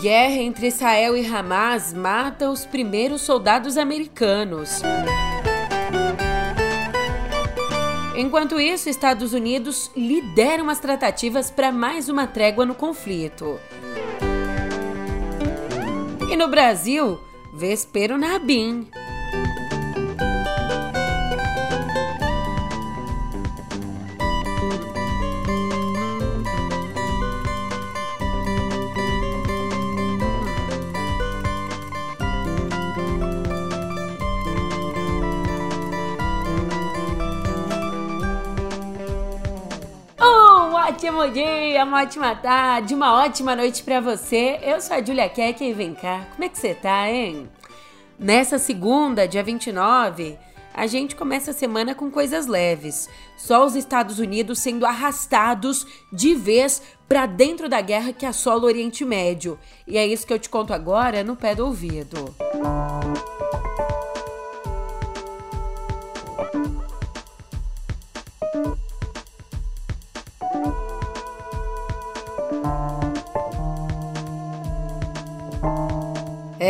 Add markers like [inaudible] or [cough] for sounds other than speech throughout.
Guerra entre Israel e Hamas mata os primeiros soldados americanos. Enquanto isso, Estados Unidos lideram as tratativas para mais uma trégua no conflito. E no Brasil, Vespero Nabim. Ótimo dia, uma ótima tarde, uma ótima noite para você. Eu sou a Julia Keck e vem cá, como é que você tá, hein? Nessa segunda, dia 29, a gente começa a semana com coisas leves. Só os Estados Unidos sendo arrastados de vez para dentro da guerra que assola o Oriente Médio. E é isso que eu te conto agora no pé do ouvido. Música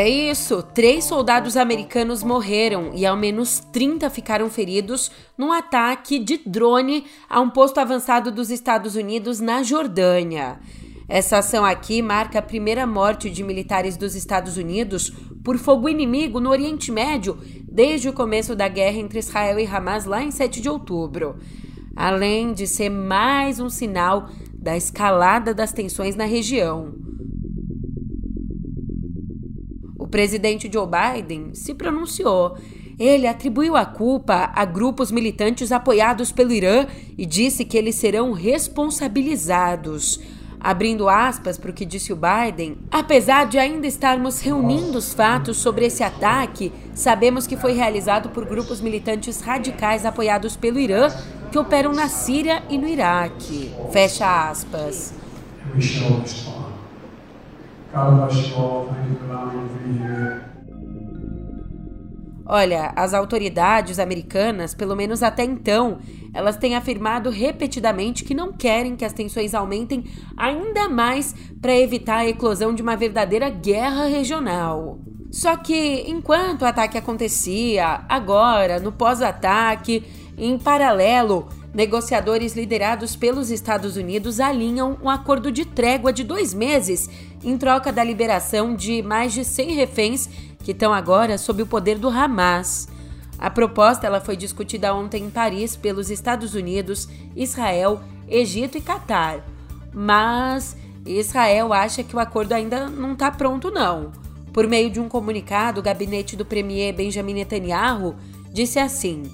É isso, três soldados americanos morreram e ao menos 30 ficaram feridos num ataque de drone a um posto avançado dos Estados Unidos na Jordânia. Essa ação aqui marca a primeira morte de militares dos Estados Unidos por fogo inimigo no Oriente Médio desde o começo da guerra entre Israel e Hamas lá em 7 de outubro. Além de ser mais um sinal da escalada das tensões na região. O presidente Joe Biden se pronunciou. Ele atribuiu a culpa a grupos militantes apoiados pelo Irã e disse que eles serão responsabilizados. Abrindo aspas para o que disse o Biden, apesar de ainda estarmos reunindo os fatos sobre esse ataque, sabemos que foi realizado por grupos militantes radicais apoiados pelo Irã que operam na Síria e no Iraque. Fecha aspas. Olha, as autoridades americanas, pelo menos até então, elas têm afirmado repetidamente que não querem que as tensões aumentem ainda mais para evitar a eclosão de uma verdadeira guerra regional. Só que enquanto o ataque acontecia, agora, no pós-ataque, em paralelo, negociadores liderados pelos Estados Unidos alinham um acordo de trégua de dois meses em troca da liberação de mais de 100 reféns que estão agora sob o poder do Hamas. A proposta ela foi discutida ontem em Paris pelos Estados Unidos, Israel, Egito e Catar. Mas Israel acha que o acordo ainda não está pronto, não. Por meio de um comunicado, o gabinete do premier Benjamin Netanyahu disse assim: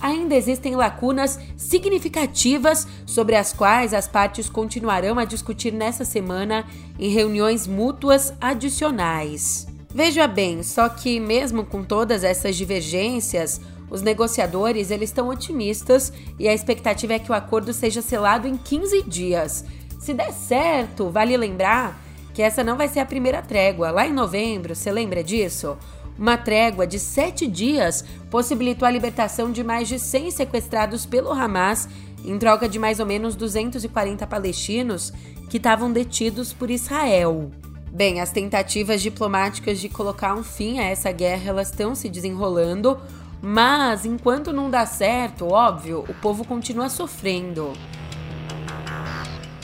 ainda existem lacunas significativas sobre as quais as partes continuarão a discutir nessa semana em reuniões mútuas adicionais. Veja bem, só que mesmo com todas essas divergências, os negociadores eles estão otimistas e a expectativa é que o acordo seja selado em 15 dias. Se der certo, vale lembrar que essa não vai ser a primeira trégua. Lá em novembro, você lembra disso? Uma trégua de sete dias possibilitou a libertação de mais de 100 sequestrados pelo Hamas, em troca de mais ou menos 240 palestinos que estavam detidos por Israel. Bem, as tentativas diplomáticas de colocar um fim a essa guerra elas estão se desenrolando, mas enquanto não dá certo, óbvio, o povo continua sofrendo.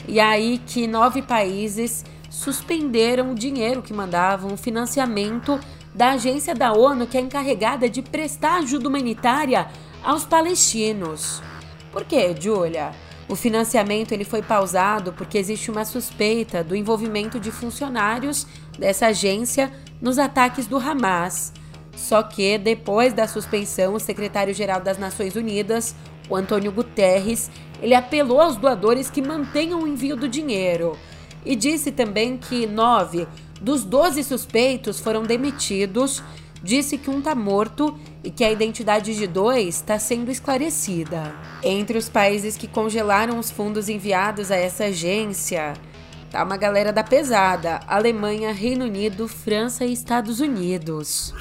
E aí que nove países suspenderam o dinheiro que mandavam, o financiamento da agência da ONU que é encarregada de prestar ajuda humanitária aos palestinos. Por quê, Julia? O financiamento ele foi pausado porque existe uma suspeita do envolvimento de funcionários dessa agência nos ataques do Hamas. Só que depois da suspensão, o secretário-geral das Nações Unidas, o Antônio Guterres, ele apelou aos doadores que mantenham o envio do dinheiro e disse também que nove dos 12 suspeitos foram demitidos, disse que um está morto e que a identidade de dois está sendo esclarecida. Entre os países que congelaram os fundos enviados a essa agência, tá uma galera da pesada: Alemanha, Reino Unido, França e Estados Unidos.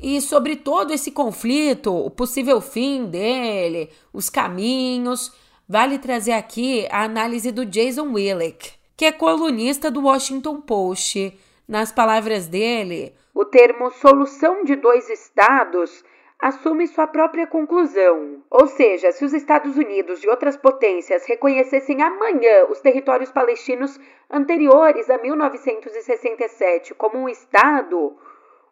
E sobre todo esse conflito, o possível fim dele, os caminhos, vale trazer aqui a análise do Jason Willick que é colunista do Washington Post. Nas palavras dele, o termo solução de dois estados assume sua própria conclusão. Ou seja, se os Estados Unidos e outras potências reconhecessem amanhã os territórios palestinos anteriores a 1967 como um Estado,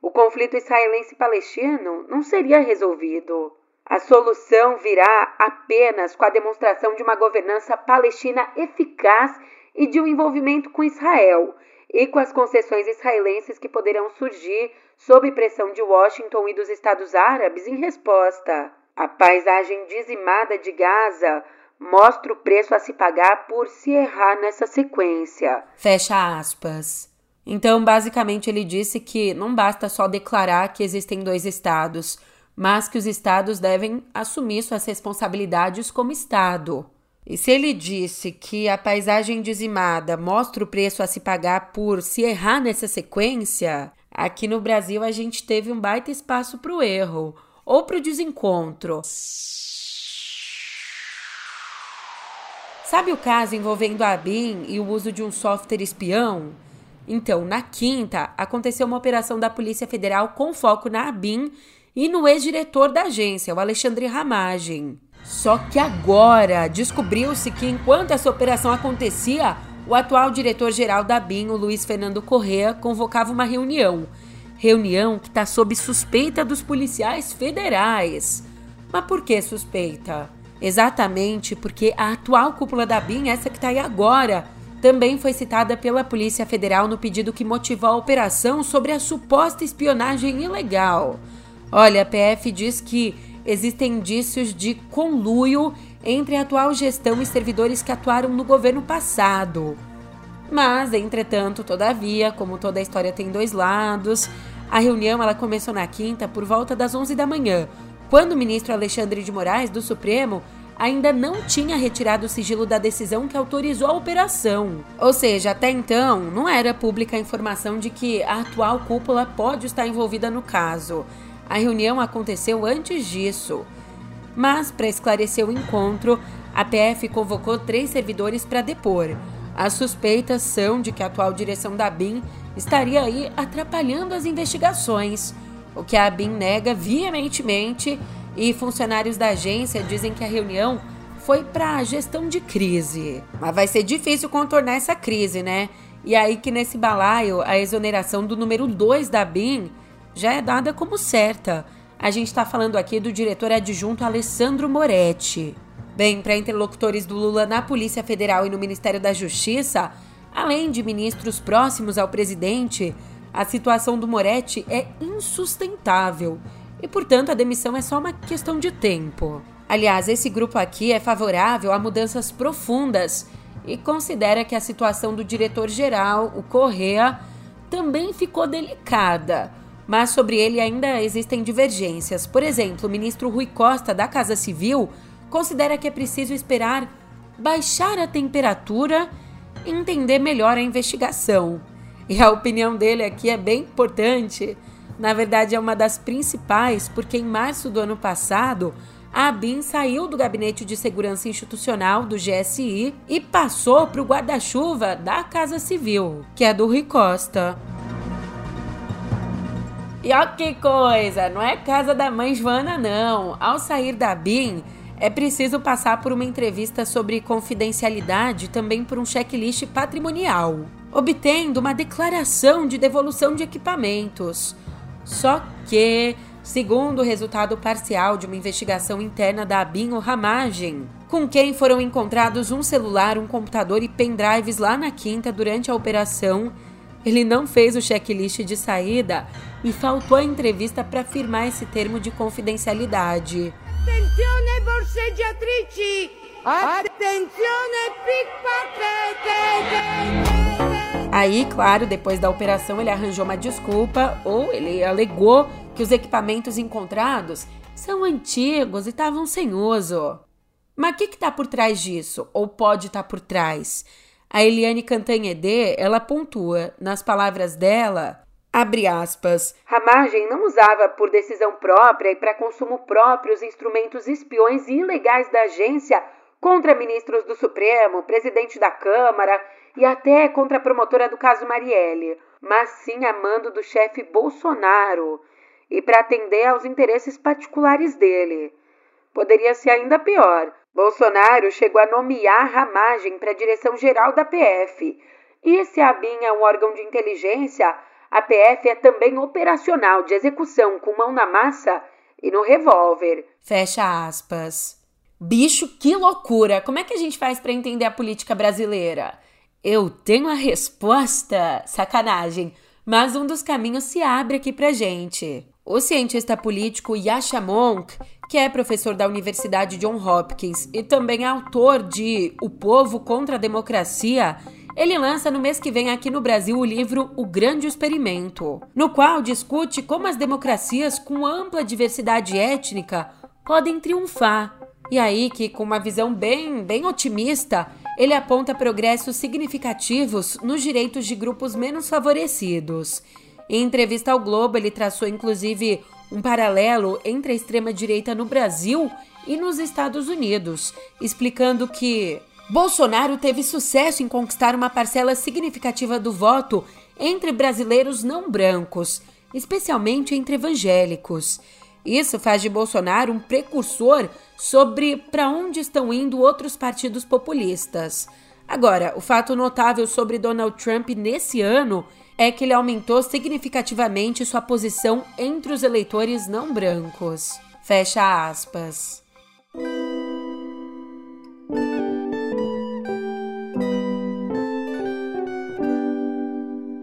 o conflito israelense-palestino não seria resolvido. A solução virá apenas com a demonstração de uma governança palestina eficaz e de um envolvimento com Israel, e com as concessões israelenses que poderão surgir sob pressão de Washington e dos Estados Árabes em resposta. A paisagem dizimada de Gaza mostra o preço a se pagar por se errar nessa sequência. Fecha aspas. Então, basicamente, ele disse que não basta só declarar que existem dois estados, mas que os estados devem assumir suas responsabilidades como Estado. E se ele disse que a paisagem dizimada mostra o preço a se pagar por se errar nessa sequência, aqui no Brasil a gente teve um baita espaço para o erro ou para o desencontro. Sabe o caso envolvendo a ABIN e o uso de um software espião? Então, na quinta, aconteceu uma operação da Polícia Federal com foco na ABIN e no ex-diretor da agência, o Alexandre Ramagem. Só que agora descobriu-se que enquanto essa operação acontecia, o atual diretor-geral da BIM, o Luiz Fernando Correa, convocava uma reunião. Reunião que está sob suspeita dos policiais federais. Mas por que suspeita? Exatamente porque a atual cúpula da BIM, essa que está aí agora, também foi citada pela Polícia Federal no pedido que motivou a operação sobre a suposta espionagem ilegal. Olha, a PF diz que existem indícios de conluio entre a atual gestão e servidores que atuaram no governo passado. Mas, entretanto, todavia, como toda a história tem dois lados, a reunião ela começou na quinta por volta das 11 da manhã, quando o ministro Alexandre de Moraes do Supremo ainda não tinha retirado o sigilo da decisão que autorizou a operação. Ou seja, até então não era pública a informação de que a atual cúpula pode estar envolvida no caso. A reunião aconteceu antes disso. Mas, para esclarecer o encontro, a PF convocou três servidores para depor. As suspeitas são de que a atual direção da BIM estaria aí atrapalhando as investigações, o que a BIM nega veementemente e funcionários da agência dizem que a reunião foi para a gestão de crise. Mas vai ser difícil contornar essa crise, né? E aí que nesse balaio a exoneração do número 2 da BIM já é dada como certa. A gente está falando aqui do diretor adjunto Alessandro Moretti. Bem, para interlocutores do Lula na Polícia Federal e no Ministério da Justiça, além de ministros próximos ao presidente, a situação do Moretti é insustentável e, portanto, a demissão é só uma questão de tempo. Aliás, esse grupo aqui é favorável a mudanças profundas e considera que a situação do diretor-geral, o Correa, também ficou delicada mas sobre ele ainda existem divergências. Por exemplo, o ministro Rui Costa, da Casa Civil, considera que é preciso esperar baixar a temperatura e entender melhor a investigação. E a opinião dele aqui é bem importante. Na verdade, é uma das principais, porque em março do ano passado, a ABIN saiu do Gabinete de Segurança Institucional do GSI e passou para o guarda-chuva da Casa Civil, que é do Rui Costa. E ó que coisa, não é casa da mãe Joana não. Ao sair da BIM, é preciso passar por uma entrevista sobre confidencialidade e também por um checklist patrimonial, obtendo uma declaração de devolução de equipamentos. Só que, segundo o resultado parcial de uma investigação interna da ABIN ou Ramagem, com quem foram encontrados um celular, um computador e pendrives lá na quinta durante a operação, ele não fez o checklist de saída e faltou a entrevista para firmar esse termo de confidencialidade. Attenzione borseggiatrici! Attenzione pickpocket! Aí, claro, depois da operação ele arranjou uma desculpa ou ele alegou que os equipamentos encontrados são antigos e estavam sem uso. Mas o que está por trás disso? Ou pode estar tá por trás? A Eliane Cantanhede, ela pontua, nas palavras dela, abre aspas, Ramagem não usava por decisão própria e para consumo próprio os instrumentos espiões e ilegais da agência contra ministros do Supremo, presidente da Câmara e até contra a promotora do caso Marielle, mas sim a mando do chefe Bolsonaro e para atender aos interesses particulares dele. Poderia ser ainda pior. Bolsonaro chegou a nomear Ramagem para a direção geral da PF. E se a BIM é um órgão de inteligência, a PF é também operacional de execução com mão na massa e no revólver. Fecha aspas. Bicho, que loucura! Como é que a gente faz para entender a política brasileira? Eu tenho a resposta, sacanagem, mas um dos caminhos se abre aqui pra gente. O cientista político Yasha Monk, que é professor da Universidade John Hopkins e também autor de O Povo contra a Democracia, ele lança no mês que vem aqui no Brasil o livro O Grande Experimento, no qual discute como as democracias com ampla diversidade étnica podem triunfar. E aí que, com uma visão bem, bem otimista, ele aponta progressos significativos nos direitos de grupos menos favorecidos em entrevista ao Globo, ele traçou inclusive um paralelo entre a extrema-direita no Brasil e nos Estados Unidos, explicando que Bolsonaro teve sucesso em conquistar uma parcela significativa do voto entre brasileiros não brancos, especialmente entre evangélicos. Isso faz de Bolsonaro um precursor sobre para onde estão indo outros partidos populistas. Agora, o fato notável sobre Donald Trump nesse ano é que ele aumentou significativamente sua posição entre os eleitores não brancos. Fecha aspas.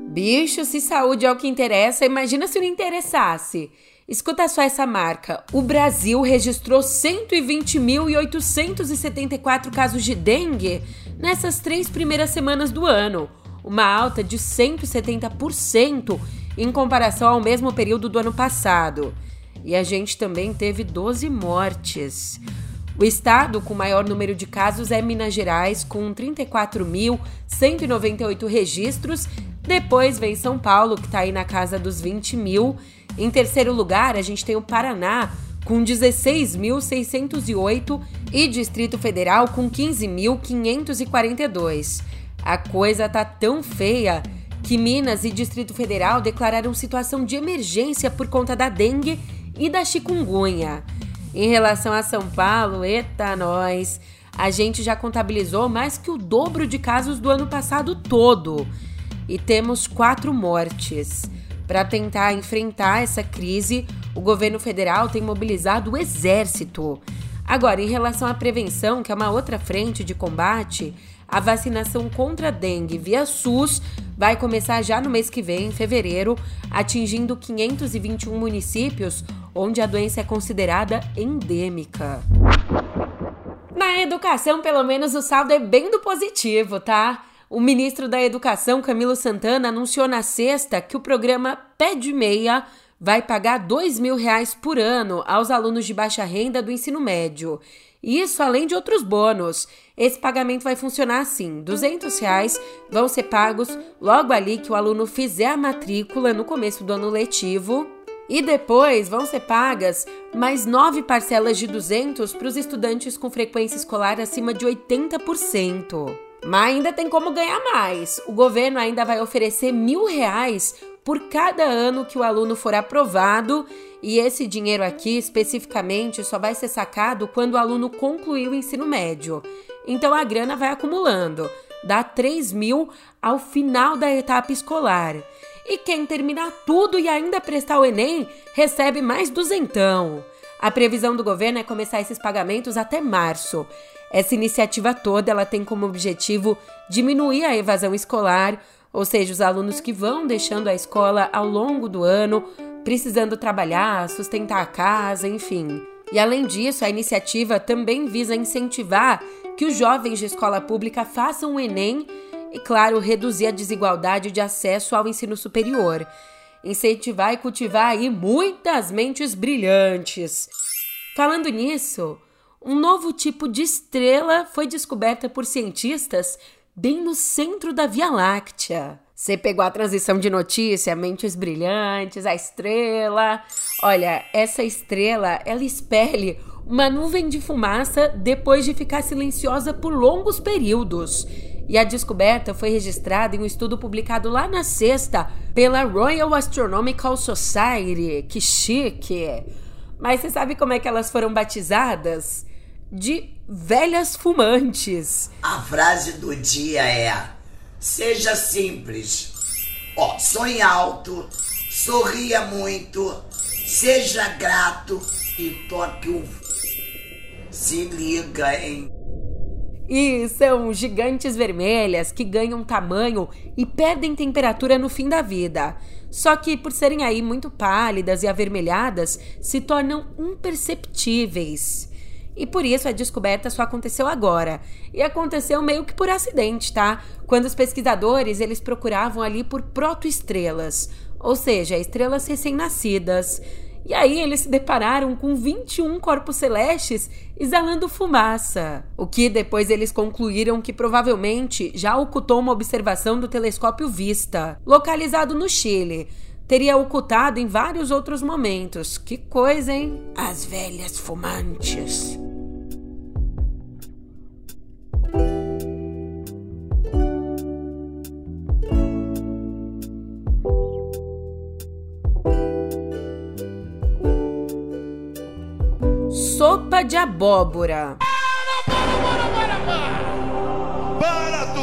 Bicho, se saúde é o que interessa, imagina se não interessasse. Escuta só essa marca. O Brasil registrou 120.874 casos de dengue nessas três primeiras semanas do ano uma alta de 170% em comparação ao mesmo período do ano passado. E a gente também teve 12 mortes. O estado com maior número de casos é Minas Gerais, com 34.198 registros. Depois vem São Paulo, que está aí na casa dos 20 mil. Em terceiro lugar, a gente tem o Paraná, com 16.608 e Distrito Federal com 15.542. A coisa tá tão feia que Minas e Distrito Federal declararam situação de emergência por conta da dengue e da chikungunya. Em relação a São Paulo, eita nós, a gente já contabilizou mais que o dobro de casos do ano passado todo. E temos quatro mortes. Para tentar enfrentar essa crise, o governo federal tem mobilizado o exército. Agora, em relação à prevenção, que é uma outra frente de combate, a vacinação contra a dengue via SUS vai começar já no mês que vem, em fevereiro, atingindo 521 municípios onde a doença é considerada endêmica. Na educação, pelo menos o saldo é bem do positivo, tá? O ministro da Educação, Camilo Santana, anunciou na sexta que o programa Pé de Meia vai pagar R$ mil reais por ano aos alunos de baixa renda do ensino médio. Isso além de outros bônus. Esse pagamento vai funcionar assim: 200 reais vão ser pagos logo ali que o aluno fizer a matrícula no começo do ano letivo. E depois vão ser pagas mais nove parcelas de 200 para os estudantes com frequência escolar acima de 80%. Mas ainda tem como ganhar mais. O governo ainda vai oferecer mil reais por cada ano que o aluno for aprovado, e esse dinheiro aqui especificamente só vai ser sacado quando o aluno concluir o ensino médio. Então a grana vai acumulando, dá 3 mil ao final da etapa escolar. E quem terminar tudo e ainda prestar o Enem recebe mais duzentão. A previsão do governo é começar esses pagamentos até março. Essa iniciativa toda ela tem como objetivo diminuir a evasão escolar, ou seja, os alunos que vão deixando a escola ao longo do ano, precisando trabalhar, sustentar a casa, enfim. E além disso, a iniciativa também visa incentivar que os jovens de escola pública façam o Enem e, claro, reduzir a desigualdade de acesso ao ensino superior. Incentivar e cultivar aí muitas mentes brilhantes. Falando nisso, um novo tipo de estrela foi descoberta por cientistas bem no centro da Via Láctea. Você pegou a transição de notícia, mentes brilhantes, a estrela. Olha, essa estrela, ela espelha uma nuvem de fumaça depois de ficar silenciosa por longos períodos. E a descoberta foi registrada em um estudo publicado lá na sexta pela Royal Astronomical Society. Que chique! Mas você sabe como é que elas foram batizadas? De velhas fumantes. A frase do dia é: seja simples. Ó, sonhe alto, sorria muito, seja grato e toque o. Se liga, hein? E são gigantes vermelhas que ganham tamanho e perdem temperatura no fim da vida. Só que, por serem aí muito pálidas e avermelhadas, se tornam imperceptíveis. E por isso a descoberta só aconteceu agora. E aconteceu meio que por acidente, tá? Quando os pesquisadores eles procuravam ali por protoestrelas, ou seja, estrelas recém-nascidas. E aí eles se depararam com 21 corpos celestes exalando fumaça, o que depois eles concluíram que provavelmente já ocultou uma observação do telescópio Vista, localizado no Chile. Teria ocultado em vários outros momentos. Que coisa, hein? As velhas fumantes. sopa de abóbora. Para, para, para, para!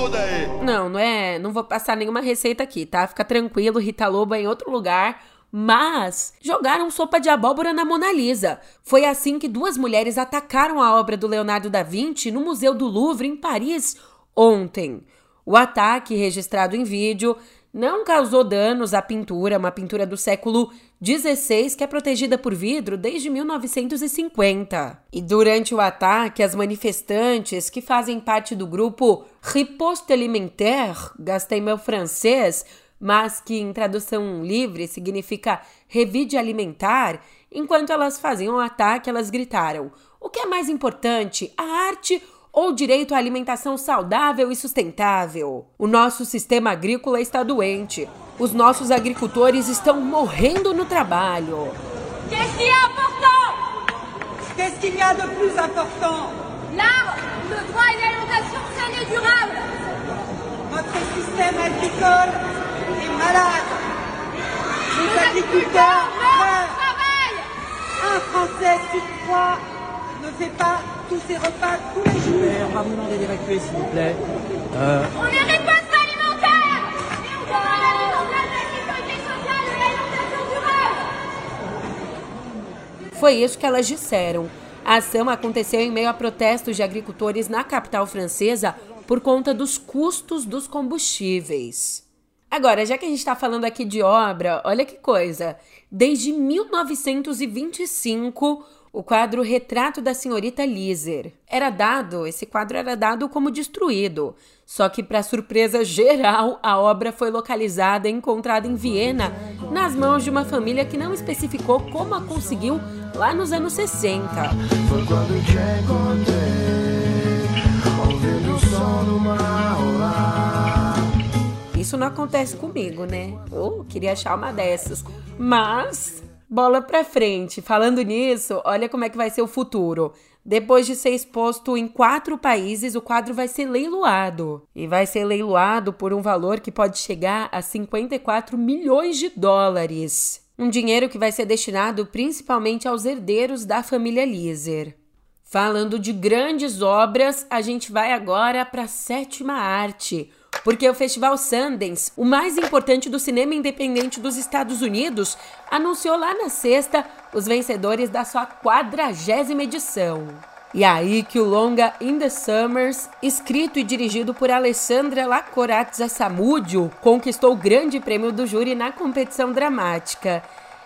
Tudo aí! Não, não é. Não vou passar nenhuma receita aqui, tá? Fica tranquilo, Rita Lobo é em outro lugar. Mas jogaram sopa de abóbora na Mona Lisa. Foi assim que duas mulheres atacaram a obra do Leonardo da Vinci no Museu do Louvre, em Paris, ontem. O ataque, registrado em vídeo, não causou danos à pintura, uma pintura do século XVI que é protegida por vidro desde 1950. E durante o ataque, as manifestantes que fazem parte do grupo Riposte Alimentaire, gastei meu francês, mas que em tradução livre significa revide alimentar, enquanto elas faziam o ataque, elas gritaram: "O que é mais importante, a arte ou direito à alimentação saudável e sustentável. O nosso sistema agrícola está doente. Os nossos agricultores estão morrendo no trabalho. Qu'est-ce qui est important Qu'est-ce qu'il y a de plus important L'art, le droit à une alimentation saine et durable. Notre système agricole est malade. Les agriculteurs meurent. Un Français sur trois ne fait pas tous ces repas tous les jours. On va vous demander d'évacuer, s'il vous plaît. Euh... On est riposte alimentaire Et on demande la mise en place de la sécurité sociale de l'alimentation durable Foi isso que elas disseram. A ação aconteceu em meio a protestos de agricultores na capital francesa por conta dos custos dos combustíveis. Agora, já que a gente está falando aqui de obra, olha que coisa. Desde 1925, o quadro Retrato da Senhorita Lizer. Era dado, esse quadro era dado como destruído. Só que, para surpresa geral, a obra foi localizada e encontrada em Viena, nas mãos de uma família que não especificou como a conseguiu lá nos anos 60. Foi quando te encontrei, ouvindo o som do mar Isso não acontece comigo, né? Eu queria achar uma dessas. Mas Bola pra frente. Falando nisso, olha como é que vai ser o futuro. Depois de ser exposto em quatro países, o quadro vai ser leiloado. E vai ser leiloado por um valor que pode chegar a 54 milhões de dólares. Um dinheiro que vai ser destinado principalmente aos herdeiros da família Lizer. Falando de grandes obras, a gente vai agora para a sétima arte porque o Festival Sundance, o mais importante do cinema independente dos Estados Unidos, anunciou lá na sexta os vencedores da sua quadragésima edição. E aí que o longa In the Summers, escrito e dirigido por Alessandra Lacorazza Samudio, conquistou o grande prêmio do júri na competição dramática.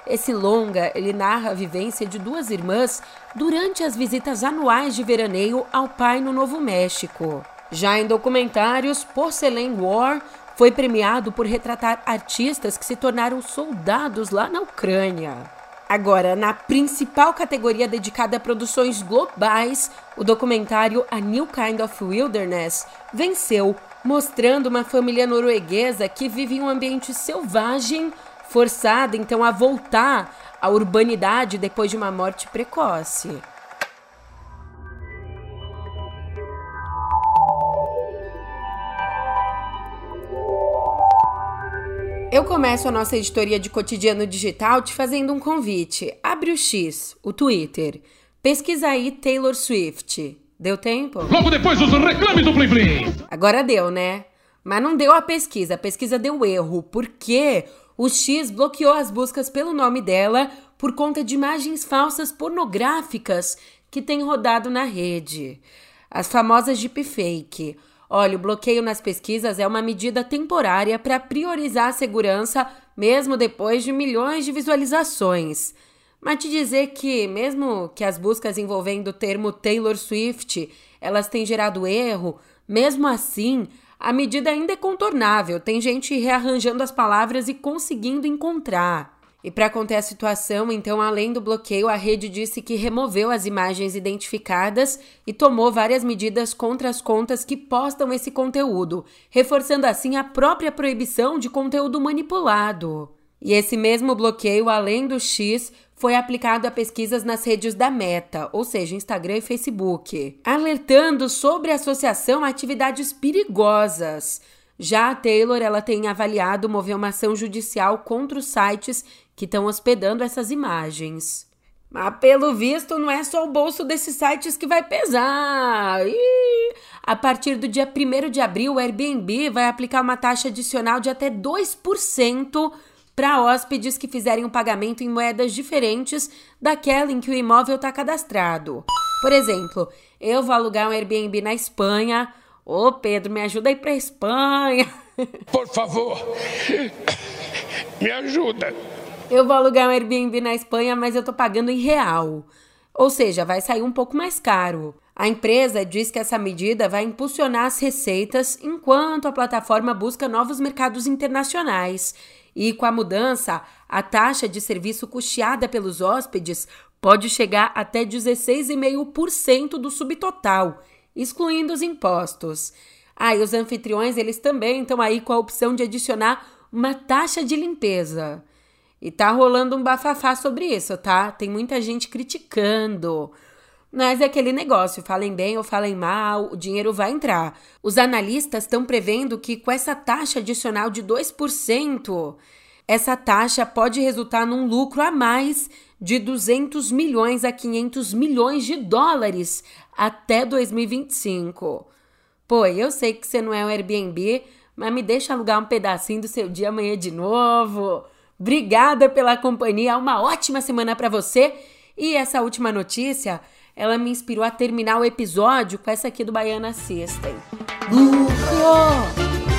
Esse longa, ele narra a vivência de duas irmãs durante as visitas anuais de veraneio ao pai no Novo México. Já em documentários, Porcelain War foi premiado por retratar artistas que se tornaram soldados lá na Ucrânia. Agora, na principal categoria dedicada a produções globais, o documentário A New Kind of Wilderness venceu, mostrando uma família norueguesa que vive em um ambiente selvagem, forçada então a voltar à urbanidade depois de uma morte precoce. Eu começo a nossa editoria de cotidiano digital te fazendo um convite. Abre o X, o Twitter. Pesquisa aí Taylor Swift. Deu tempo? Logo depois dos reclames do Plim Plim. Agora deu, né? Mas não deu a pesquisa, a pesquisa deu erro, porque o X bloqueou as buscas pelo nome dela por conta de imagens falsas pornográficas que têm rodado na rede. As famosas deepfake. Olha, o bloqueio nas pesquisas é uma medida temporária para priorizar a segurança, mesmo depois de milhões de visualizações. Mas te dizer que, mesmo que as buscas envolvendo o termo Taylor Swift elas têm gerado erro, mesmo assim, a medida ainda é contornável. Tem gente rearranjando as palavras e conseguindo encontrar. E para conter a situação, então, além do bloqueio, a rede disse que removeu as imagens identificadas e tomou várias medidas contra as contas que postam esse conteúdo, reforçando assim a própria proibição de conteúdo manipulado. E esse mesmo bloqueio, além do X, foi aplicado a pesquisas nas redes da Meta, ou seja, Instagram e Facebook, alertando sobre associação a atividades perigosas. Já a Taylor ela tem avaliado mover uma ação judicial contra os sites que estão hospedando essas imagens. Mas pelo visto, não é só o bolso desses sites que vai pesar. Ih! A partir do dia 1 de abril, o Airbnb vai aplicar uma taxa adicional de até 2% para hóspedes que fizerem um pagamento em moedas diferentes daquela em que o imóvel está cadastrado. Por exemplo, eu vou alugar um Airbnb na Espanha. Ô Pedro, me ajuda aí para Espanha. [laughs] Por favor, me ajuda. Eu vou alugar um Airbnb na Espanha, mas eu tô pagando em real. Ou seja, vai sair um pouco mais caro. A empresa diz que essa medida vai impulsionar as receitas enquanto a plataforma busca novos mercados internacionais. E com a mudança, a taxa de serviço custeada pelos hóspedes pode chegar até 16,5% do subtotal, excluindo os impostos. Ah, e os anfitriões, eles também estão aí com a opção de adicionar uma taxa de limpeza. E tá rolando um bafafá sobre isso, tá? Tem muita gente criticando. Mas é aquele negócio, falem bem ou falem mal, o dinheiro vai entrar. Os analistas estão prevendo que com essa taxa adicional de 2%, essa taxa pode resultar num lucro a mais de 200 milhões a 500 milhões de dólares até 2025. Pô, eu sei que você não é um Airbnb, mas me deixa alugar um pedacinho do seu dia amanhã de novo. Obrigada pela companhia, uma ótima semana para você. E essa última notícia, ela me inspirou a terminar o episódio com essa aqui do Baiana System. Lucro!